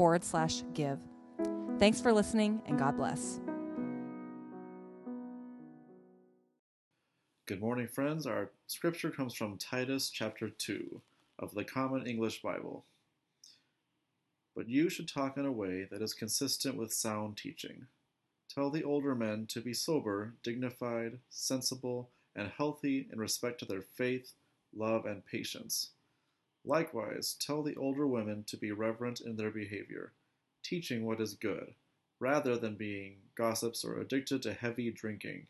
forward slash give. Thanks for listening and God bless. Good morning, friends. Our scripture comes from Titus chapter 2 of the Common English Bible. But you should talk in a way that is consistent with sound teaching. Tell the older men to be sober, dignified, sensible, and healthy in respect to their faith, love, and patience. Likewise, tell the older women to be reverent in their behavior, teaching what is good, rather than being gossips or addicted to heavy drinking.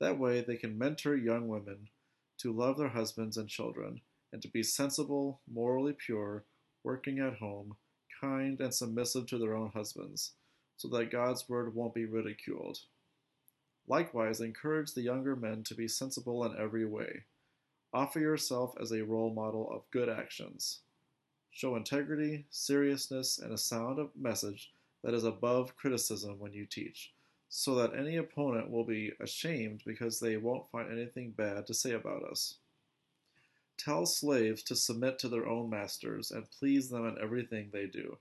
That way, they can mentor young women to love their husbands and children, and to be sensible, morally pure, working at home, kind, and submissive to their own husbands, so that God's word won't be ridiculed. Likewise, encourage the younger men to be sensible in every way Offer yourself as a role model of good actions. Show integrity, seriousness, and a sound message that is above criticism when you teach, so that any opponent will be ashamed because they won't find anything bad to say about us. Tell slaves to submit to their own masters and please them in everything they do.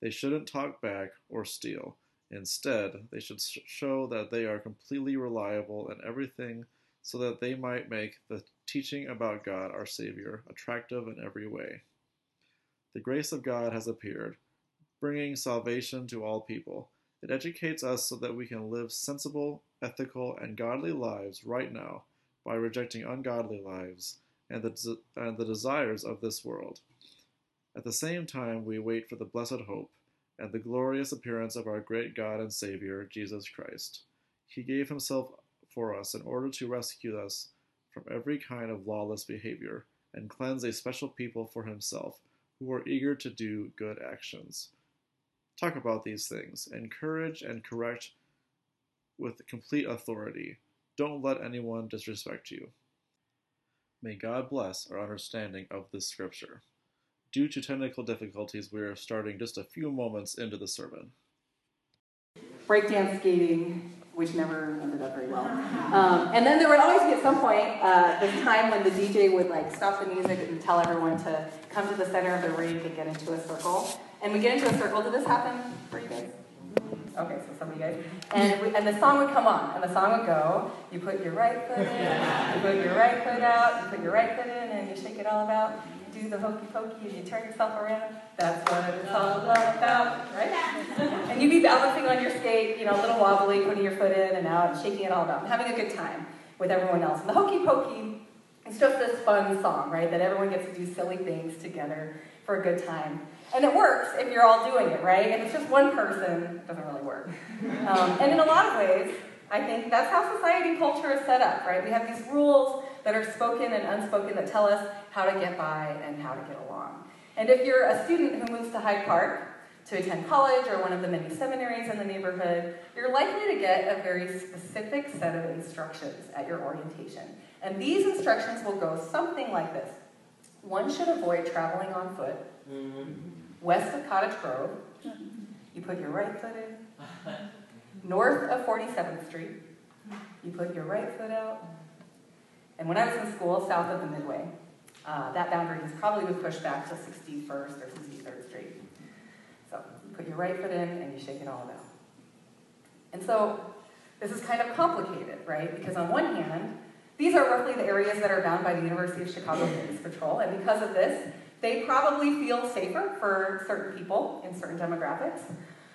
They shouldn't talk back or steal. Instead, they should show that they are completely reliable in everything so that they might make the teaching about God, our Savior, attractive in every way. The grace of God has appeared, bringing salvation to all people. It educates us so that we can live sensible, ethical, and godly lives right now by rejecting ungodly lives and the, and the desires of this world. At the same time, we wait for the blessed hope and the glorious appearance of our great God and Savior, Jesus Christ. He gave himself for us in order to rescue us from every kind of lawless behavior and cleanse a special people for himself who are eager to do good actions. Talk about these things, encourage and correct with complete authority. Don't let anyone disrespect you. May God bless our understanding of this scripture. Due to technical difficulties, we are starting just a few moments into the sermon. Breakdance skating, which never ended up very well. Um, and then there would always be at some point uh, this time when the DJ would like stop the music and tell everyone to come to the center of the ring and get into a circle. And we get into a circle. Did this happen for you guys? Okay, so some of you guys. And, we, and the song would come on, and the song would go, you put your right foot in, you put your right foot out, you put your right foot in, and you shake it all about you do the hokey pokey and you turn yourself around. That's what it's all about, right? and you'd be balancing on your skate, you know, a little wobbly, putting your foot in and out, and shaking it all about, and having a good time with everyone else. And the hokey pokey is just this fun song, right? That everyone gets to do silly things together for a good time. And it works if you're all doing it, right? And it's just one person, it doesn't really work. Um, and in a lot of ways, I think that's how society and culture is set up, right? We have these rules that are spoken and unspoken that tell us how to get by and how to get along. And if you're a student who moves to Hyde Park to attend college or one of the many seminaries in the neighborhood, you're likely to get a very specific set of instructions at your orientation. And these instructions will go something like this One should avoid traveling on foot mm-hmm. west of Cottage Grove. You put your right foot in. North of 47th Street. You put your right foot out. And when I was in school, south of the Midway, uh, that boundary has probably been pushed back to 61st or 63rd Street. So you put your right foot in and you shake it all out. And so this is kind of complicated, right? Because on one hand, these are roughly the areas that are bound by the University of Chicago Police Patrol, and because of this, they probably feel safer for certain people in certain demographics.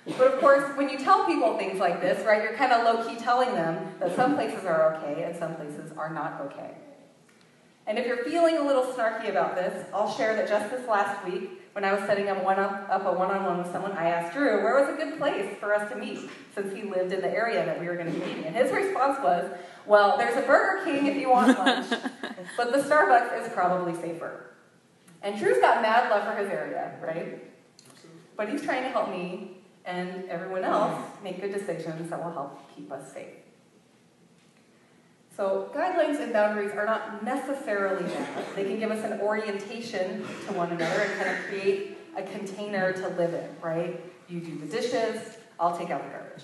But of course, when you tell people things like this, right, you're kind of low key telling them that some places are okay and some places are not okay. And if you're feeling a little snarky about this, I'll share that just this last week, when I was setting up, one up, up a one on one with someone, I asked Drew where was a good place for us to meet since he lived in the area that we were going to be meeting. And his response was, Well, there's a Burger King if you want lunch, but the Starbucks is probably safer. And Drew's got mad love for his area, right? but he's trying to help me and everyone else make good decisions that will help keep us safe. So, guidelines and boundaries are not necessarily bad. They can give us an orientation to one another and kind of create a container to live in, right? You do the dishes, I'll take out the garbage.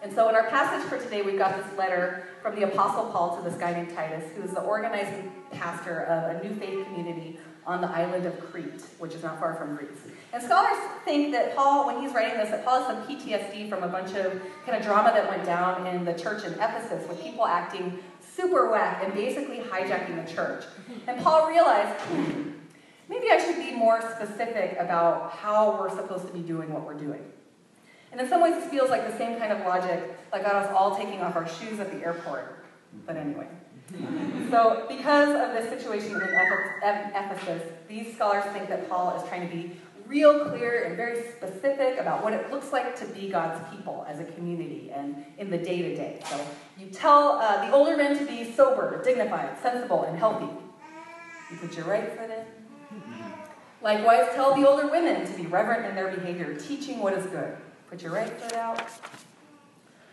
And so, in our passage for today, we've got this letter from the Apostle Paul to this guy named Titus, who is the organizing pastor of a new faith community on the island of Crete, which is not far from Greece. And scholars think that Paul, when he's writing this, that Paul has some PTSD from a bunch of kind of drama that went down in the church in Ephesus with people acting super whack and basically hijacking the church. And Paul realized, hmm, maybe I should be more specific about how we're supposed to be doing what we're doing. And in some ways, this feels like the same kind of logic that got us all taking off our shoes at the airport. But anyway. So, because of this situation in Ephesus, these scholars think that Paul is trying to be real clear and very specific about what it looks like to be God's people as a community and in the day to day. So, you tell uh, the older men to be sober, dignified, sensible, and healthy. You put your right foot in. Likewise, tell the older women to be reverent in their behavior, teaching what is good. Put your right foot out.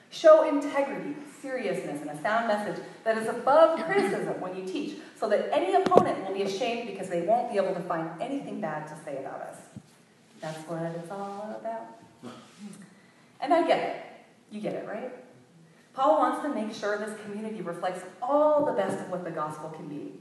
Show integrity, seriousness, and a sound message that is above criticism when you teach, so that any opponent will be ashamed because they won't be able to find anything bad to say about us. That's what it's all about. And I get it. You get it, right? Paul wants to make sure this community reflects all the best of what the gospel can be.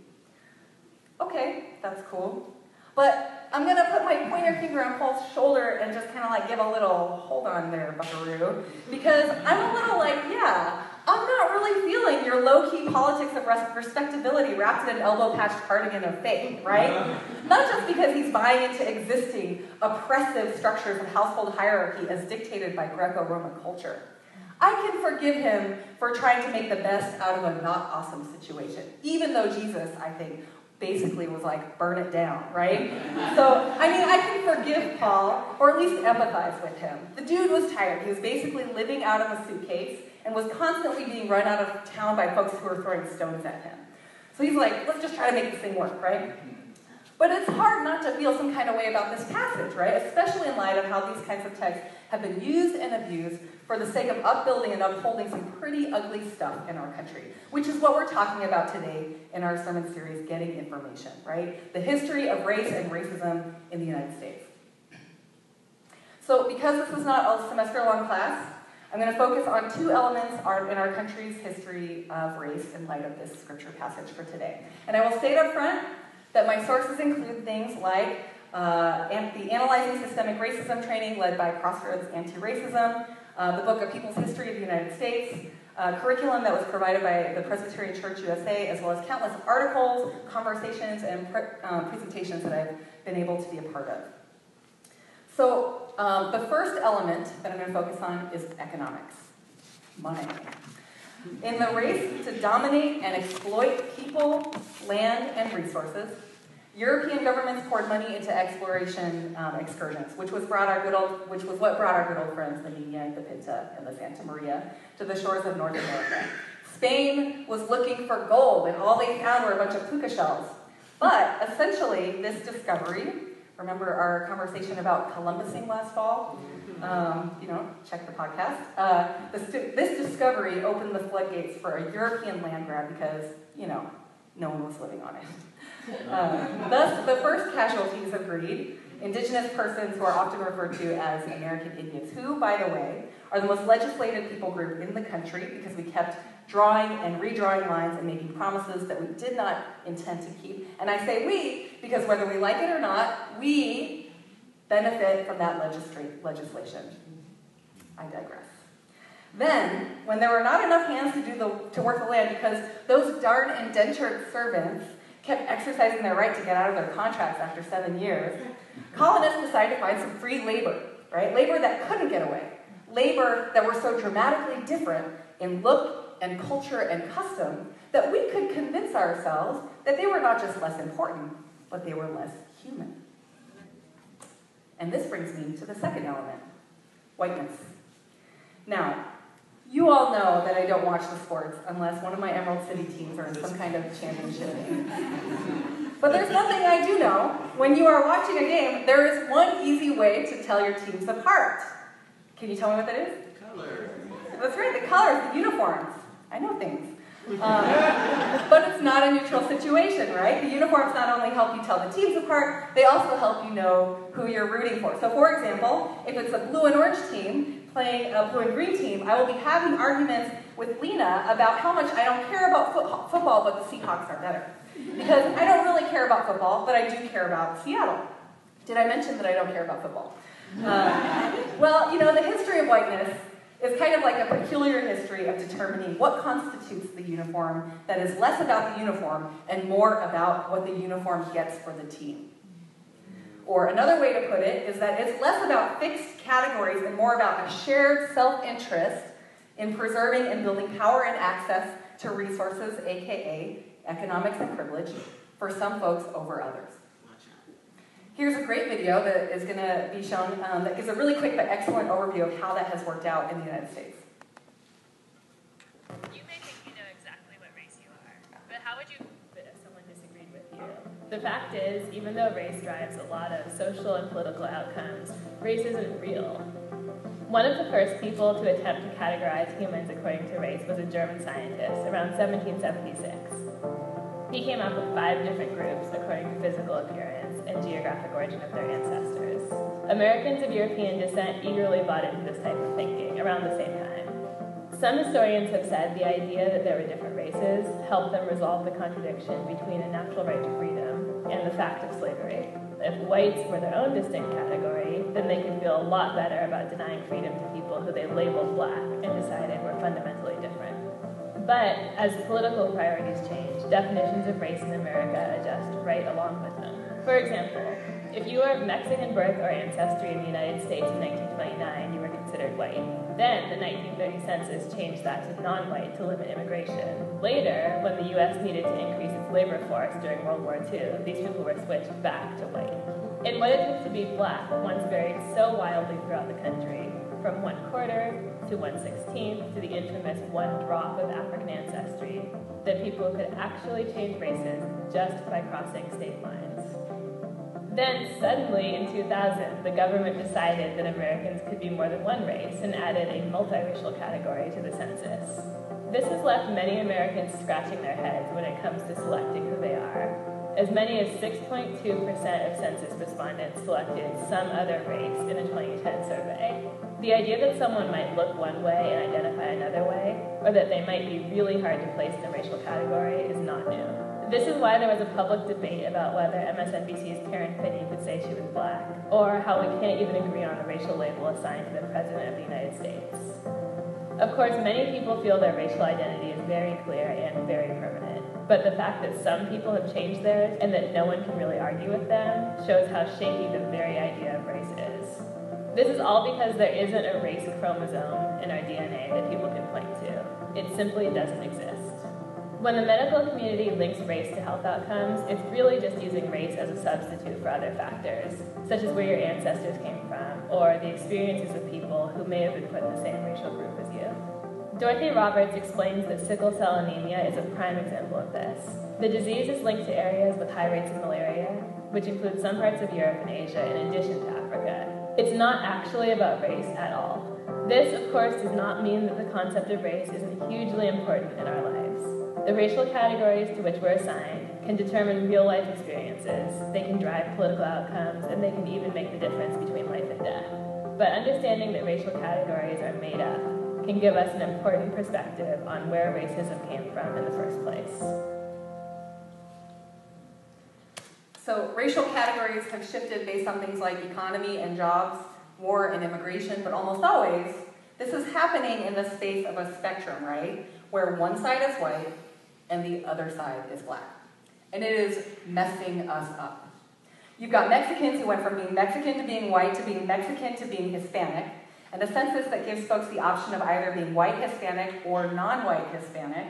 Okay, that's cool. But I'm going to put my pointer finger on Paul's shoulder and just kind of like give a little hold on there, buckaroo. Because I'm a little like, yeah, I'm not really feeling your low key politics of respectability wrapped in an elbow patched cardigan of faith, right? Not just because he's buying into existing oppressive structures of household hierarchy as dictated by Greco Roman culture. I can forgive him for trying to make the best out of a not awesome situation, even though Jesus, I think, basically was like, burn it down, right? So, I mean, I can forgive Paul, or at least empathize with him. The dude was tired. He was basically living out of a suitcase and was constantly being run out of town by folks who were throwing stones at him. So he's like, let's just try to make this thing work, right? But it's hard not to feel some kind of way about this passage, right? Especially in light of how these kinds of texts have been used and abused for the sake of upbuilding and upholding some pretty ugly stuff in our country, which is what we're talking about today in our sermon series, Getting Information, right? The history of race and racism in the United States. So, because this is not a semester long class, I'm going to focus on two elements in our country's history of race in light of this scripture passage for today. And I will state up front that my sources include things like uh, the Analyzing Systemic Racism training led by Crossroads Anti-Racism, uh, the book of People's History of the United States, curriculum that was provided by the Presbyterian Church USA, as well as countless articles, conversations, and pre- um, presentations that I've been able to be a part of. So, um, the first element that I'm going to focus on is economics money. In the race to dominate and exploit people, land, and resources, European governments poured money into exploration um, excursions, which was brought our good old, which was what brought our good old friends, the Nina, the Pinta, and the Santa Maria, to the shores of North America. Spain was looking for gold, and all they found were a bunch of puka shells. But essentially, this discovery, remember our conversation about Columbusing last fall? Um, you know, check the podcast. Uh, this, this discovery opened the floodgates for a European land grab because, you know, no one was living on it. Uh, thus, the first casualties of greed, indigenous persons who are often referred to as American Indians, who, by the way, are the most legislated people group in the country because we kept drawing and redrawing lines and making promises that we did not intend to keep. And I say we because whether we like it or not, we benefit from that legislation. I digress. Then, when there were not enough hands to do the to work the land because those darn indentured servants kept exercising their right to get out of their contracts after seven years, colonists decided to find some free labor, right? Labor that couldn't get away. Labor that were so dramatically different in look and culture and custom that we could convince ourselves that they were not just less important, but they were less human. And this brings me to the second element whiteness. Now, you all know that I don't watch the sports unless one of my Emerald City teams are in some kind of championship. But there's one thing I do know. When you are watching a game, there is one easy way to tell your teams apart. Can you tell me what that is? Color. That's right, the colors, the uniforms. I know things. Um, but it's not a neutral situation, right? The uniforms not only help you tell the teams apart, they also help you know who you're rooting for. So, for example, if it's a blue and orange team playing a blue and green team, I will be having arguments with Lena about how much I don't care about foot- football, but the Seahawks are better. Because I don't really care about football, but I do care about Seattle. Did I mention that I don't care about football? Uh, well, you know, the history of whiteness is kind of like a peculiar history of determining what constitutes the uniform that is less about the uniform and more about what the uniform gets for the team. Or another way to put it is that it's less about fixed categories and more about a shared self interest in preserving and building power and access to resources, aka economics and privilege, for some folks over others. Here's a great video that is going to be shown um, that gives a really quick but excellent overview of how that has worked out in the United States. You may think you know exactly what race you are, but how would you if someone disagreed with you? The fact is, even though race drives a lot of social and political outcomes, race isn't real. One of the first people to attempt to categorize humans according to race was a German scientist around 1776. He came up with five different groups according to physical appearance and geographic origin of their ancestors. Americans of European descent eagerly bought into this type of thinking around the same time. Some historians have said the idea that there were different races helped them resolve the contradiction between a natural right to freedom and the fact of slavery. If whites were their own distinct category, then they could feel a lot better about denying freedom to people who they labeled black and decided were fundamentally different. But as political priorities change, definitions of race in America adjust right along with them. For example, if you were of Mexican birth or ancestry in the United States in 1929, you were considered white. Then the 1930 census changed that to non-white to limit immigration. Later, when the U.S. needed to increase its labor force during World War II, these people were switched back to white. And what it took to be black once varied so wildly throughout the country, from one quarter to one sixteenth to the infamous one drop of African ancestry, that people could actually change races just by crossing state lines. Then, suddenly, in 2000, the government decided that Americans could be more than one race and added a multiracial category to the census. This has left many Americans scratching their heads when it comes to selecting who they are. As many as 6.2% of census respondents selected some other race in a 2010 survey. The idea that someone might look one way and identify another way, or that they might be really hard to place in a racial category, is not new. This is why there was a public debate about whether MSNBC's Karen Finney could say she was black, or how we can't even agree on the racial label assigned to the President of the United States. Of course, many people feel their racial identity is very clear and very permanent, but the fact that some people have changed theirs and that no one can really argue with them shows how shaky the very idea of race is. This is all because there isn't a race chromosome in our DNA that people can point to. It simply doesn't exist. When the medical community links race to health outcomes, it's really just using race as a substitute for other factors, such as where your ancestors came from, or the experiences of people who may have been put in the same racial group as you. Dorothy Roberts explains that sickle cell anemia is a prime example of this. The disease is linked to areas with high rates of malaria, which include some parts of Europe and Asia in addition to Africa. It's not actually about race at all. This, of course, does not mean that the concept of race isn't hugely important in our lives. The racial categories to which we're assigned can determine real life experiences, they can drive political outcomes, and they can even make the difference between life and death. But understanding that racial categories are made up can give us an important perspective on where racism came from in the first place. So, racial categories have shifted based on things like economy and jobs, war and immigration, but almost always, this is happening in the space of a spectrum, right? Where one side is white and the other side is black. And it is messing us up. You've got Mexicans who went from being Mexican to being white to being Mexican to being Hispanic, and a census that gives folks the option of either being white Hispanic or non white Hispanic.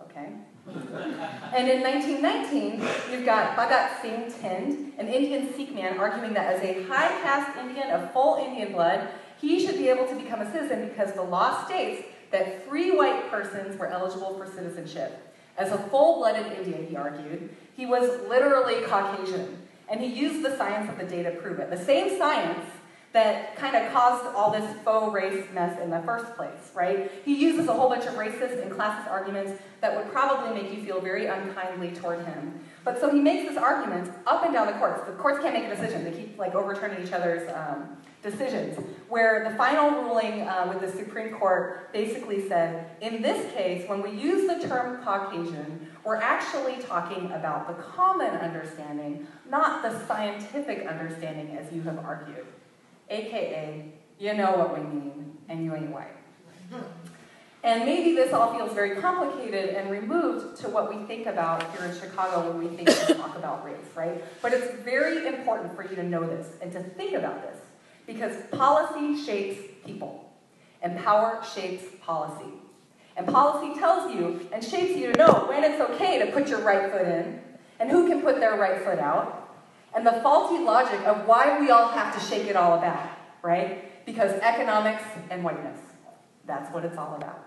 Okay? and in 1919, you've got Bhagat Singh Thind, an Indian Sikh man, arguing that as a high caste Indian of full Indian blood, he should be able to become a citizen because the law states that three white persons were eligible for citizenship. As a full blooded Indian, he argued, He was literally Caucasian, and he used the science of the day to prove it. The same science that kind of caused all this faux race mess in the first place, right? He uses a whole bunch of racist and classist arguments that would probably make you feel very unkindly toward him. But so he makes this argument up and down the courts. The courts can't make a decision. They keep like overturning each other's um, decisions. Where the final ruling uh, with the Supreme Court basically said, in this case, when we use the term Caucasian, we're actually talking about the common understanding, not the scientific understanding as you have argued aka, you know what we mean, and you ain't white. And maybe this all feels very complicated and removed to what we think about here in Chicago when we think and talk about race, right? But it's very important for you to know this and to think about this because policy shapes people and power shapes policy. And policy tells you and shapes you to know when it's okay to put your right foot in and who can put their right foot out and the faulty logic of why we all have to shake it all about, right? Because economics and whiteness. That's what it's all about.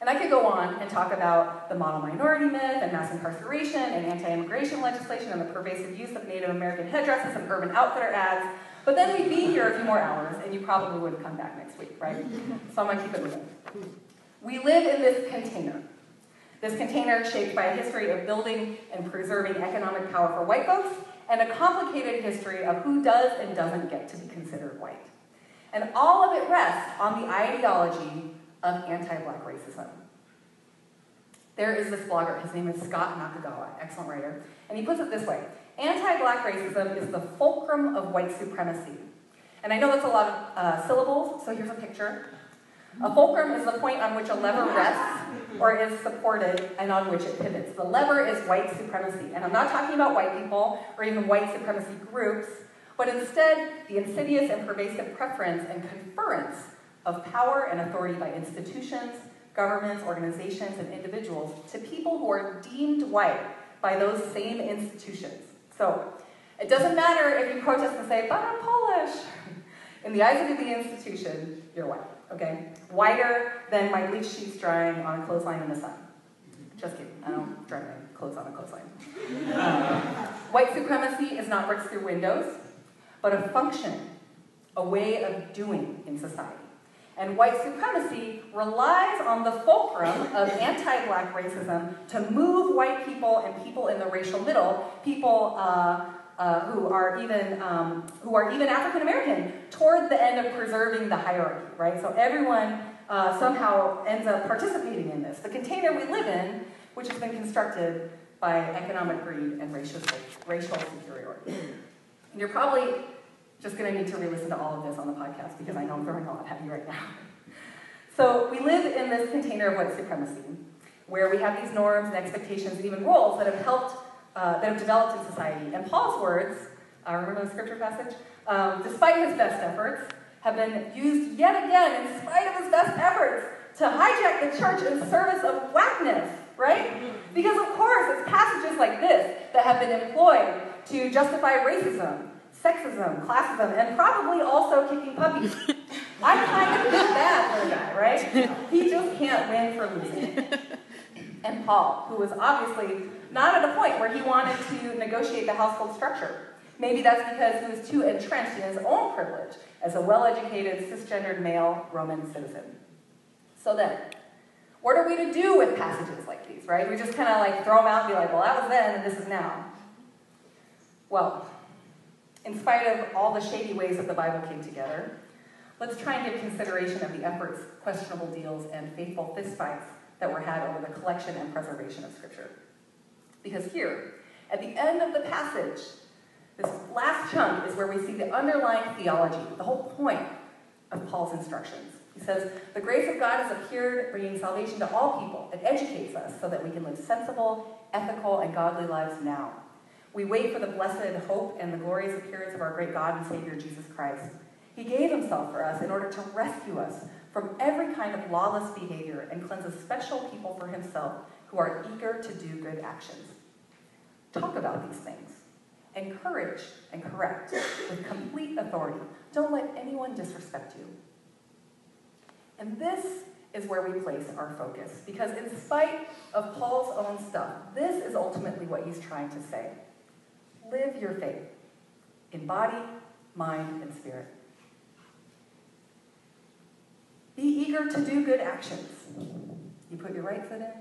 And I could go on and talk about the model minority myth and mass incarceration and anti immigration legislation and the pervasive use of Native American headdresses and urban outfitter ads, but then we'd be here a few more hours and you probably wouldn't come back next week, right? So I'm gonna keep it moving. We live in this container. This container shaped by a history of building and preserving economic power for white folks and a complicated history of who does and doesn't get to be considered white. And all of it rests on the ideology of anti-black racism. There is this blogger, his name is Scott Nakagawa, excellent writer, and he puts it this way, anti-black racism is the fulcrum of white supremacy. And I know that's a lot of uh, syllables, so here's a picture. A fulcrum is the point on which a lever rests or is supported and on which it pivots. The lever is white supremacy. And I'm not talking about white people or even white supremacy groups, but instead the insidious and pervasive preference and conference of power and authority by institutions, governments, organizations, and individuals to people who are deemed white by those same institutions. So it doesn't matter if you protest and say, but I'm Polish. In the eyes of the institution, you're white okay? Whiter than my bleach sheets drying on a clothesline in the sun. Just kidding, I don't dry my clothes on a clothesline. white supremacy is not bricks through windows, but a function, a way of doing in society. And white supremacy relies on the fulcrum of anti black racism to move white people and people in the racial middle, people uh, uh, who are even um, who are even African American toward the end of preserving the hierarchy, right? So everyone uh, somehow ends up participating in this. The container we live in, which has been constructed by economic greed and racial racial superiority. And you're probably just going to need to re-listen to all of this on the podcast because I know I'm throwing a lot at you right now. So we live in this container of white supremacy, where we have these norms and expectations and even roles that have helped uh, that have developed in society. And Paul's words, uh, remember the scripture passage? Um, despite his best efforts, have been used yet again, in spite of his best efforts, to hijack the church in service of whackness, right? Because, of course, it's passages like this that have been employed to justify racism, sexism, classism, and probably also kicking puppies. I kind of feel bad for the guy, right? He just can't win for losing. And Paul, who was obviously not at a point where he wanted to negotiate the household structure. Maybe that's because he was too entrenched in his own privilege as a well educated, cisgendered male Roman citizen. So then, what are we to do with passages like these, right? We just kind of like throw them out and be like, well, that was then and this is now. Well, in spite of all the shady ways that the Bible came together, let's try and give consideration of the efforts, questionable deals, and faithful fistfights that were had over the collection and preservation of Scripture. Because here, at the end of the passage, this last chunk is where we see the underlying theology, the whole point of Paul's instructions. He says, The grace of God has appeared, bringing salvation to all people. It educates us so that we can live sensible, ethical, and godly lives now. We wait for the blessed hope and the glorious appearance of our great God and Savior, Jesus Christ. He gave himself for us in order to rescue us from every kind of lawless behavior and cleanse a special people for himself who are eager to do good actions. Talk about these things. Encourage and correct with complete authority. Don't let anyone disrespect you. And this is where we place our focus. Because in spite of Paul's own stuff, this is ultimately what he's trying to say. Live your faith in body, mind, and spirit. Be eager to do good actions. You put your right foot in.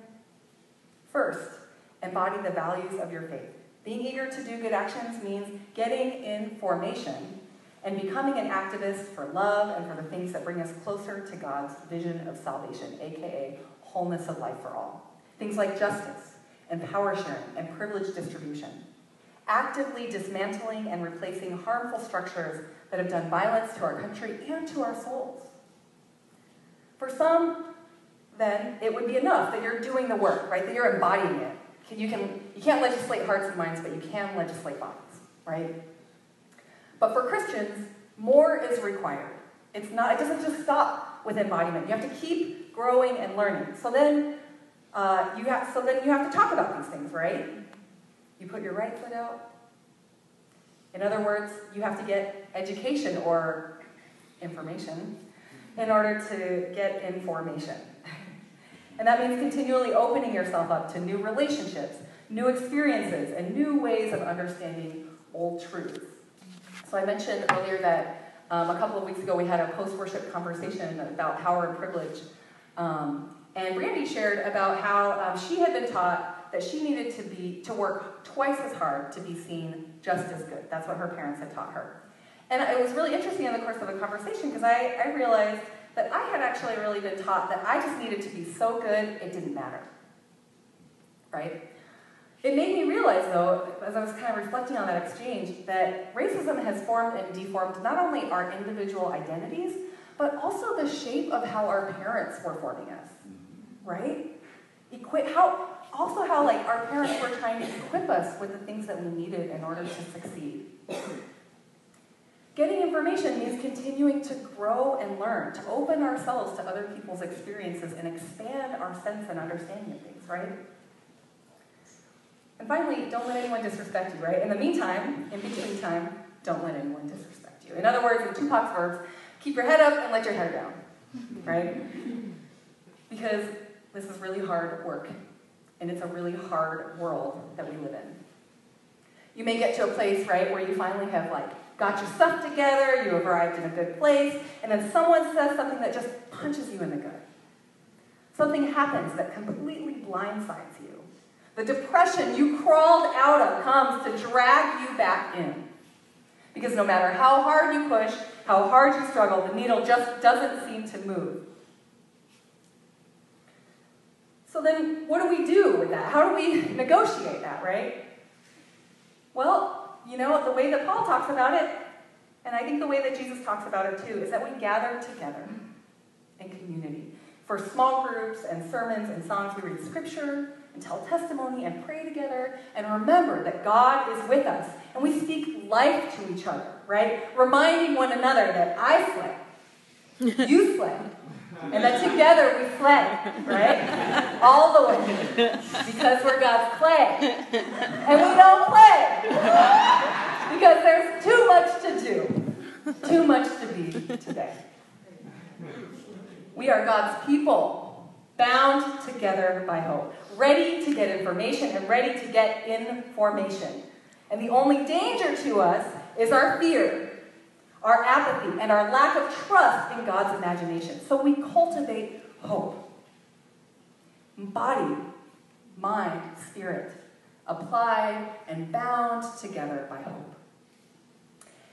First, embody the values of your faith. Being eager to do good actions means getting in formation and becoming an activist for love and for the things that bring us closer to God's vision of salvation, aka wholeness of life for all. Things like justice and power sharing and privilege distribution. Actively dismantling and replacing harmful structures that have done violence to our country and to our souls. For some, then it would be enough that you're doing the work, right? That you're embodying it. You, can, you can't legislate hearts and minds, but you can legislate bodies, right? But for Christians, more is required. It's not, it doesn't just stop with embodiment. You have to keep growing and learning. So then uh, you have so then you have to talk about these things, right? You put your right foot out. In other words, you have to get education or information in order to get information. and that means continually opening yourself up to new relationships, new experiences, and new ways of understanding old truths. So I mentioned earlier that um, a couple of weeks ago we had a post-worship conversation about power and privilege. Um, and Brandy shared about how um, she had been taught that she needed to be to work twice as hard to be seen just as good. That's what her parents had taught her. And it was really interesting in the course of the conversation because I, I realized that I had actually really been taught that I just needed to be so good it didn't matter. Right? It made me realize, though, as I was kind of reflecting on that exchange, that racism has formed and deformed not only our individual identities, but also the shape of how our parents were forming us. Right? Equip how also how like our parents were trying to equip us with the things that we needed in order to succeed. Getting information means continuing to grow and learn, to open ourselves to other people's experiences and expand our sense and understanding of things, right? And finally, don't let anyone disrespect you, right? In the meantime, in between time, don't let anyone disrespect you. In other words, in Tupac's words, keep your head up and let your hair down, right? Because this is really hard work, and it's a really hard world that we live in. You may get to a place, right, where you finally have like got your stuff together, you have arrived in a good place, and then someone says something that just punches you in the gut. Something happens that completely blindsides you. The depression you crawled out of comes to drag you back in. Because no matter how hard you push, how hard you struggle, the needle just doesn't seem to move. So then, what do we do with that? How do we negotiate that, right? Well, you know, the way that Paul talks about it, and I think the way that Jesus talks about it too, is that we gather together in community. For small groups and sermons and songs, we read scripture and tell testimony and pray together and remember that God is with us. And we speak life to each other, right? Reminding one another that I slay, you slay, and that together we slay, right? All the way. Because we're God's clay. And we don't play. Because there's too much to do, too much to be today. We are God's people, bound together by hope, ready to get information and ready to get information. And the only danger to us is our fear our apathy, and our lack of trust in God's imagination. So we cultivate hope. Body, mind, spirit, applied and bound together by hope.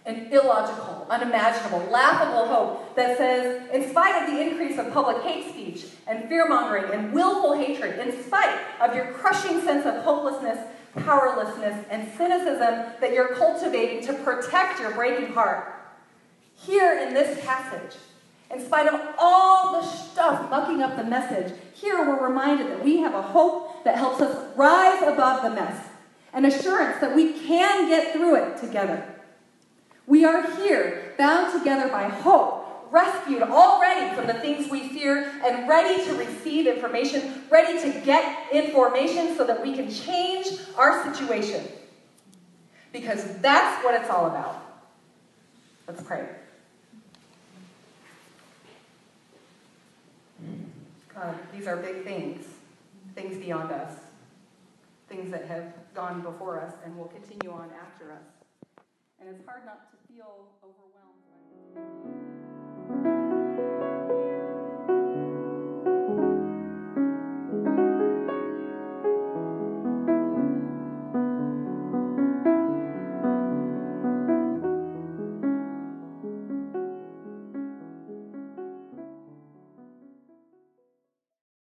An illogical, unimaginable, laughable hope that says, in spite of the increase of public hate speech and fear mongering and willful hatred, in spite of your crushing sense of hopelessness, powerlessness, and cynicism that you're cultivating to protect your breaking heart, here in this passage, in spite of all the stuff mucking up the message, here we're reminded that we have a hope that helps us rise above the mess, an assurance that we can get through it together. We are here, bound together by hope, rescued already from the things we fear, and ready to receive information, ready to get information so that we can change our situation. Because that's what it's all about. Let's pray. Um, these are big things, things beyond us, things that have gone before us and will continue on after us. And it's hard not to feel overwhelmed.